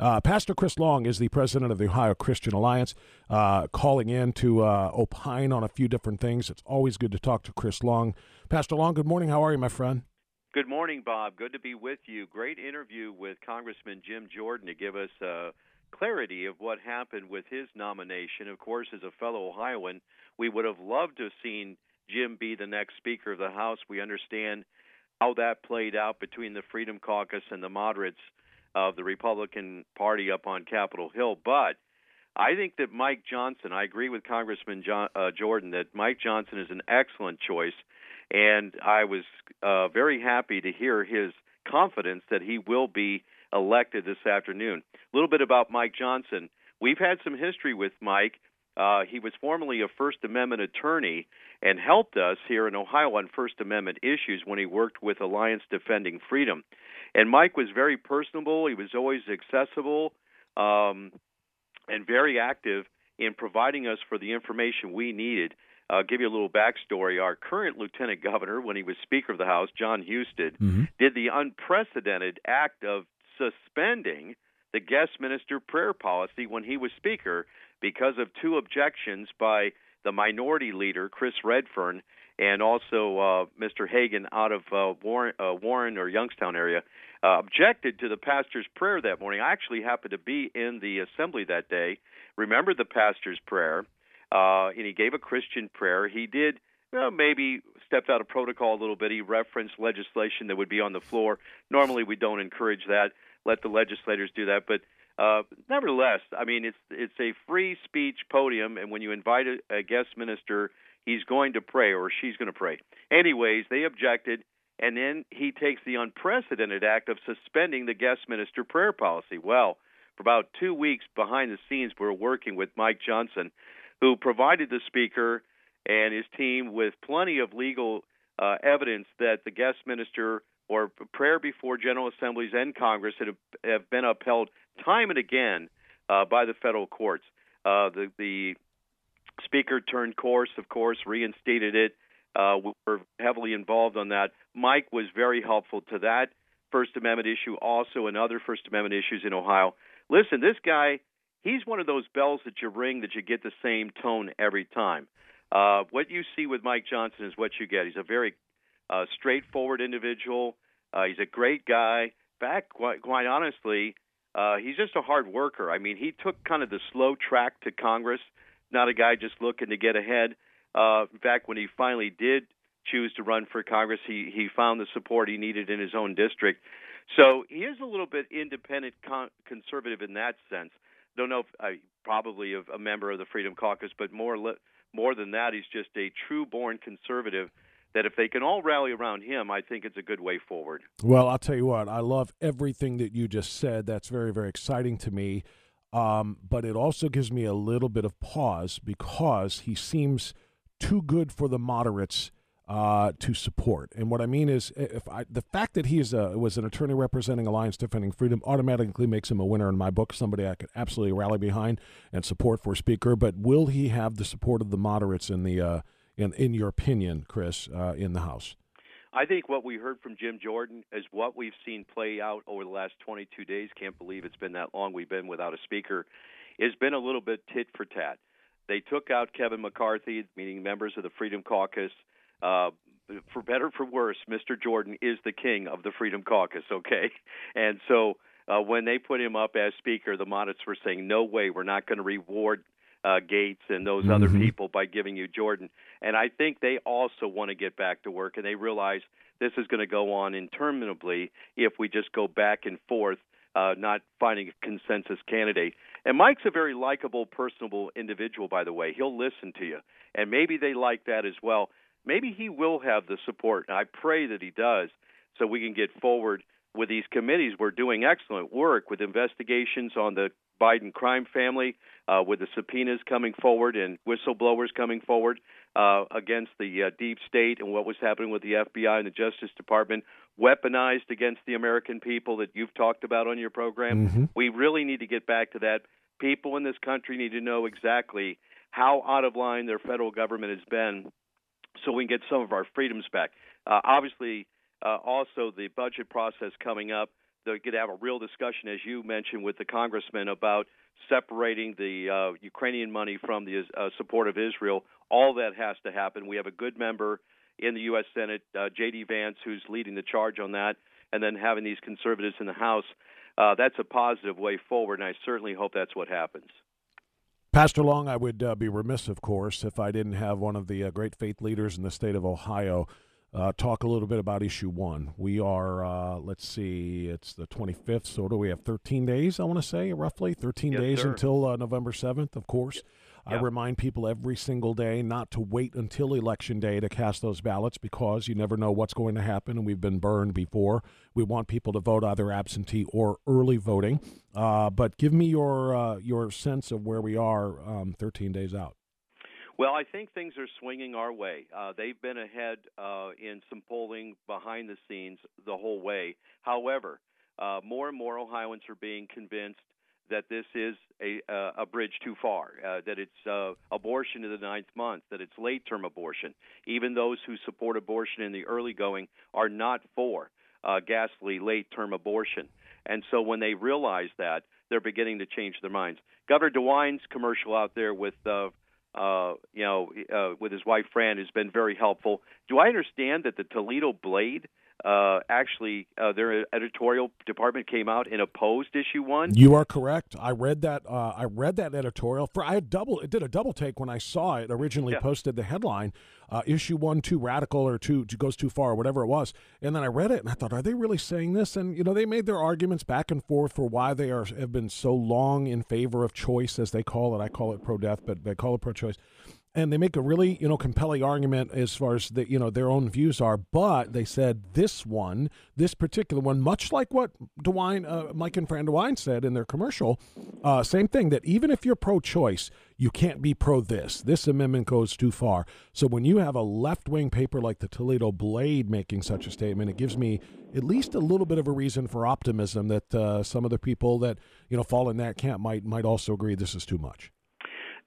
Uh, Pastor Chris Long is the president of the Ohio Christian Alliance, uh, calling in to uh, opine on a few different things. It's always good to talk to Chris Long. Pastor Long, good morning. How are you, my friend? Good morning, Bob. Good to be with you. Great interview with Congressman Jim Jordan to give us uh, clarity of what happened with his nomination. Of course, as a fellow Ohioan, we would have loved to have seen Jim be the next Speaker of the House. We understand how that played out between the Freedom Caucus and the moderates of the Republican Party up on Capitol Hill. But I think that Mike Johnson, I agree with Congressman John, uh, Jordan that Mike Johnson is an excellent choice. And I was uh, very happy to hear his confidence that he will be elected this afternoon. A little bit about Mike Johnson. We've had some history with Mike. Uh, he was formerly a First Amendment attorney and helped us here in Ohio on First Amendment issues when he worked with Alliance Defending Freedom. And Mike was very personable. He was always accessible um, and very active in providing us for the information we needed. I'll give you a little backstory. Our current lieutenant governor, when he was Speaker of the House, Jon Husted, mm-hmm. did the unprecedented act of suspending the guest minister prayer policy when he was Speaker because of two objections by the minority leader, Chris Redfern, and also uh, Mr. Hagan out of uh, Warren, uh, Warren or Youngstown area, uh, objected to the pastor's prayer that morning. I actually happened to be in the assembly that day, remembered the pastor's prayer, uh, and he gave a Christian prayer. He did maybe stepped out of protocol a little bit. He referenced legislation that would be on the floor. Normally, we don't encourage that. Let the legislators do that, but uh, nevertheless, I mean, it's it's a free speech podium, and when you invite a, a guest minister, he's going to pray or she's going to pray. Anyways, they objected, and then he takes the unprecedented act of suspending the guest minister prayer policy. Well, for about two weeks behind the scenes, we're working with Mike Johnson, who provided the speaker and his team with plenty of legal uh, evidence that the guest minister or prayer before General Assemblies and Congress have, have been upheld time and again uh, by the federal courts. Uh, the, the speaker turned course, of course, reinstated it. Uh, we were heavily involved on that. Mike was very helpful to that First Amendment issue, also and other First Amendment issues in Ohio. Listen, this guy, he's one of those bells that you ring that you get the same tone every time. Uh, what you see with Mike Johnson is what you get. He's a very uh, straightforward individual. Uh, he's a great guy. Fact, quite, quite honestly, uh, he's just a hard worker. I mean, he took kind of the slow track to Congress, not a guy just looking to get ahead. Uh, in fact, when he finally did choose to run for Congress, he he found the support he needed in his own district. So he is a little bit independent, con- conservative in that sense. Don't know if I probably a, a member of the Freedom Caucus, but more more than that, he's just a true-born conservative that if they can all rally around him, I think it's a good way forward. Well, I'll tell you what, I love everything that you just said. That's very, very exciting to me. Um, but it also gives me a little bit of pause because he seems too good for the moderates uh, to support. And what I mean is, if I, the fact that he is a, was an attorney representing Alliance Defending Freedom automatically makes him a winner in my book, somebody I could absolutely rally behind and support for Speaker. But will he have the support of the moderates in the uh, in, in your opinion, Chris, uh, in the House? I think what we heard from Jim Jordan is what we've seen play out over the last 22 days. Can't believe it's been that long we've been without a speaker. It's been a little bit tit for tat. They took out Kevin McCarthy, meaning members of the Freedom Caucus. Uh, for better for worse, Mr. Jordan is the king of the Freedom Caucus. Okay, and so uh, when they put him up as speaker, the moderates were saying, "No way, we're not going to reward uh, Gaetz and those mm-hmm. other people by giving you Jordan. And I think they also want to get back to work, and they realize this is going to go on interminably if we just go back and forth, uh, not finding a consensus candidate. And Mike's a very likable, personable individual, by the way. He'll listen to you, and maybe they like that as well. Maybe he will have the support, and I pray that he does, so we can get forward with these committees. We're doing excellent work with investigations on the Biden crime family, uh, with the subpoenas coming forward and whistleblowers coming forward uh, against the uh, deep state and what was happening with the FBI and the Justice Department, weaponized against the American people that you've talked about on your program. Mm-hmm. We really need to get back to that. People in this country need to know exactly how out of line their federal government has been so we can get some of our freedoms back. Uh, obviously, uh, also the budget process coming up they're going to have a real discussion, as you mentioned, with the congressman about separating the uh, Ukrainian money from the uh, support of Israel. All that has to happen. We have a good member in the U.S. Senate, uh, J.D. Vance, who's leading the charge on that, and then having these conservatives in the House. Uh, that's a positive way forward, and I certainly hope that's what happens. Pastor Long, I would uh, be remiss, of course, if I didn't have one of the uh, great faith leaders in the state of Ohio uh, talk a little bit about issue one. We are, uh, let's see, it's the 25th, so do we have 13 days, I want to say, roughly 13 yes, days sir. until uh, November 7th, of course. I remind people every single day not to wait until election day to cast those ballots because you never know what's going to happen, and we've been burned before. We want people to vote either absentee or early voting. Uh, but give me your uh, your sense of where we are um, 13 days out. Well, I think things are swinging our way. Uh, they've been ahead uh, in some polling behind the scenes the whole way. However, uh, more and more Ohioans are being convinced that this is a, uh, a bridge too far, uh, that it's uh, abortion in the ninth month, that it's late term abortion. Even those who support abortion in the early going are not for ghastly late term abortion. And so when they realize that, they're beginning to change their minds. Governor DeWine's commercial out there with uh, you know, uh, with his wife Fran has been very helpful. Do I understand that the Toledo Blade uh, actually uh, their editorial department came out and opposed issue one. You are correct. I read that. Uh, I read that editorial. For I had double. It did a double take when I saw it. Originally Yeah. posted the headline, uh, "Issue one too radical or too, too goes too far," or whatever it was. And then I read it and I thought, "Are they really saying this?" And you know, they made their arguments back and forth for why they are have been so long in favor of choice, as they call it. I call it pro-death, but they call it pro-choice and they make a really you know compelling argument as far as the you know their own views are but they said this one this particular one much like what DeWine uh, Mike and Fran DeWine said in their commercial uh, same thing that even if you're pro-choice you can't be pro this this amendment goes too far. So when you have a left-wing paper like the Toledo Blade making such a statement it gives me at least a little bit of a reason for optimism that uh, some of the people that you know fall in that camp might might also agree this is too much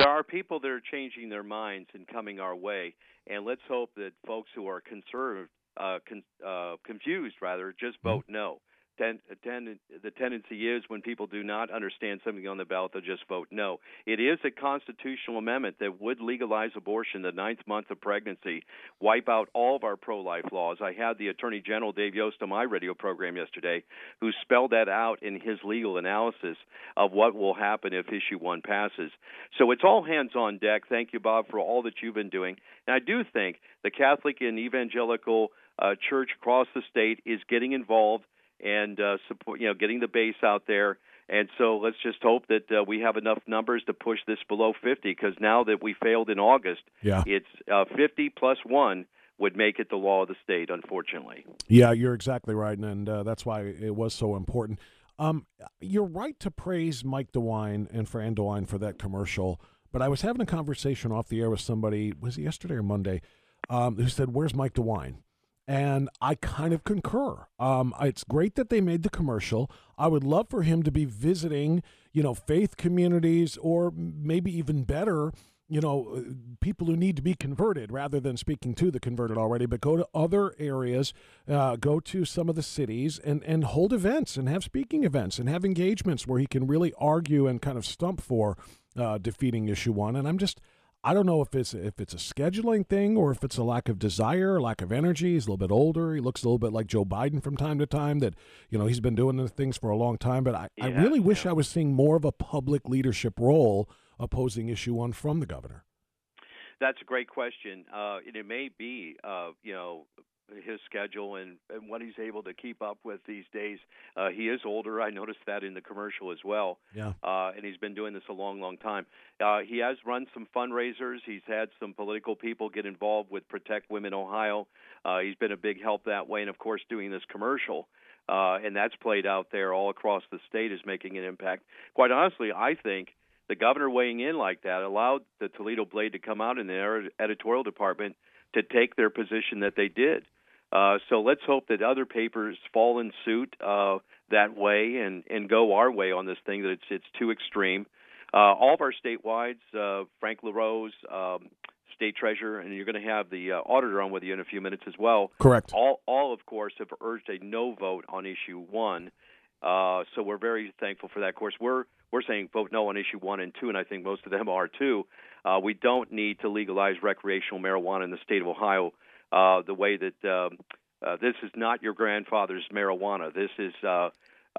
There are people that are changing their minds and coming our way, and let's hope that folks who are conserved, uh, con- uh, confused rather, just vote no. Ten, ten, the tendency is when people do not understand something on the ballot, they'll just vote no. It is a constitutional amendment that would legalize abortion the ninth month of pregnancy, wipe out all of our pro-life laws. I had the Attorney General Dave Yost on my radio program yesterday, who spelled that out in his legal analysis of what will happen if issue one passes. So it's all hands on deck. Thank you, Bob, for all that you've been doing. And I do think the Catholic and evangelical uh, church across the state is getting involved and uh, support, you know, getting the base out there. And so let's just hope that uh, we have enough numbers to push this below 50. Because now that we failed in August, yeah it's uh, 50 plus one would make it the law of the state. Unfortunately. Yeah, you're exactly right, and uh, that's why it was so important. Um, you're right to praise Mike DeWine and Fran DeWine for that commercial, but I was having a conversation off the air with somebody, was it yesterday or Monday, um, who said, "Where's Mike DeWine?" And I kind of concur. Um, it's great that they made the commercial. I would love for him to be visiting, you know, faith communities, or maybe even better, you know, uh, people who need to be converted rather than speaking to the converted already, but go to other areas, uh, go to some of the cities and, and hold events and have speaking events and have engagements where he can really argue and kind of stump for uh, defeating issue one. And I'm just, I don't know if it's if it's a scheduling thing or if it's a lack of desire, lack of energy. He's a little bit older. He looks a little bit like Joe Biden from time to time. That you know he's been doing the things for a long time. But I, I really wish yeah. I was seeing more of a public leadership role opposing issue one from the governor. That's a great question. Uh, and it may be, uh, you know, his schedule and, and what he's able to keep up with these days. Uh, he is older. I noticed that in the commercial as well. Yeah. Uh, and he's been doing this a long, long time. Uh, he has run some fundraisers. He's had some political people get involved with Protect Women Ohio. Uh, he's been a big help that way. And of course, doing this commercial. Uh, and that's played out there all across the state is making an impact. Quite honestly, I think the governor weighing in like that allowed the Toledo Blade to come out in their editorial department to take their position that they did. Uh, so let's hope that other papers fall in suit uh, that way and, and go our way on this thing. That it's it's too extreme. Uh, all of our statewide, uh, Frank LaRose, um, state treasurer, and you're going to have the uh, auditor on with you in a few minutes as well Correct. all, all of course, have urged a no vote on issue one, Uh, so we're very thankful for that. Of course, we're we're saying vote no on issue one and two, and I think most of them are too. Uh, we don't need to legalize recreational marijuana in the state of Ohio uh, the way that uh, uh, this is not your grandfather's marijuana. This is uh, uh,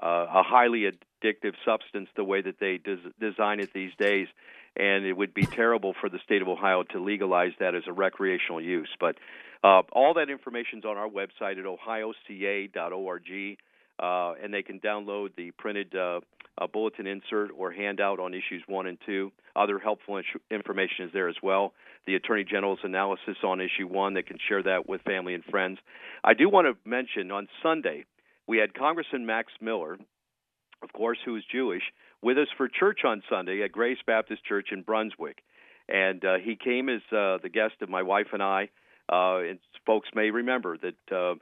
a highly addictive substance the way that they des- design it these days. And it would be terrible for the state of Ohio to legalize that as a recreational use. But uh, all that information is on our website at ohioca.org, uh, and they can download the printed uh, uh, bulletin insert or handout on issues one and two. Other helpful information is there as well. The Attorney General's analysis on issue one, they can share that with family and friends. I do want to mention on Sunday, we had Congressman Max Miller, of course, who is Jewish, with us for church on Sunday at Grace Baptist Church in Brunswick. And uh, he came as uh, the guest of my wife and I. Uh, and folks may remember that uh,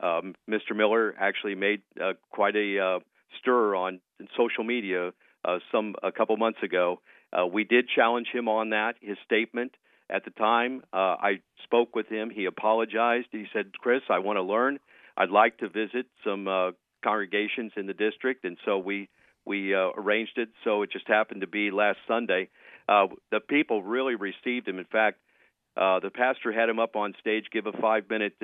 um, Mr. Miller actually made uh, quite a uh, stir on social media uh, some a couple months ago. Uh, we did challenge him on that. His statement at the time, uh, I spoke with him. He apologized. He said, "Chris, I want to learn. I'd like to visit some uh, congregations in the district," and so we we arranged it. So it just happened to be last Sunday. The people really received him. In fact, the pastor had him up on stage give a five minute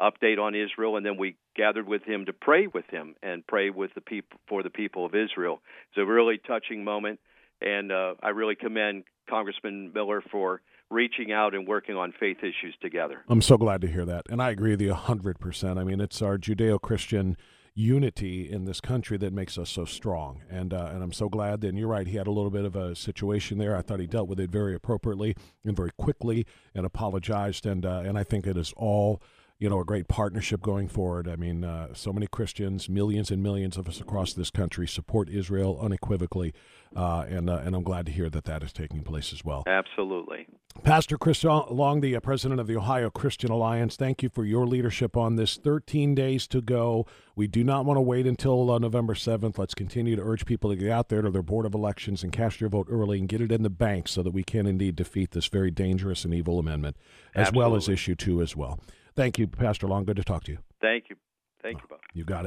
update on Israel, and then we gathered with him to pray with him and pray with the people for the people of Israel. It's a really touching moment, and uh, I really commend Congressman Miller for reaching out and working on faith issues together. I'm so glad to hear that, and I agree with you 100%. I mean, it's our Judeo-Christian unity in this country that makes us so strong. And uh, and I'm so glad. And you're right. He had a little bit of a situation there. I thought he dealt with it very appropriately and very quickly and apologized. And uh, and I think it is all you know, a great partnership going forward. I mean, uh, so many Christians, millions and millions of us across this country support Israel unequivocally, uh, and uh, and I'm glad to hear that that is taking place as well. Absolutely. Pastor Chris Long, the uh, president of the Ohio Christian Alliance, thank you for your leadership on this. 13 days to go. We do not want to wait until uh, November 7th. Let's continue to urge people to get out there to their board of elections and cast your vote early and get it in the bank so that we can indeed defeat this very dangerous and evil amendment, as Absolutely. well as issue two as well. Thank you, Pastor Long. Good to talk to you. Thank you. Thank you, Bob. You got it.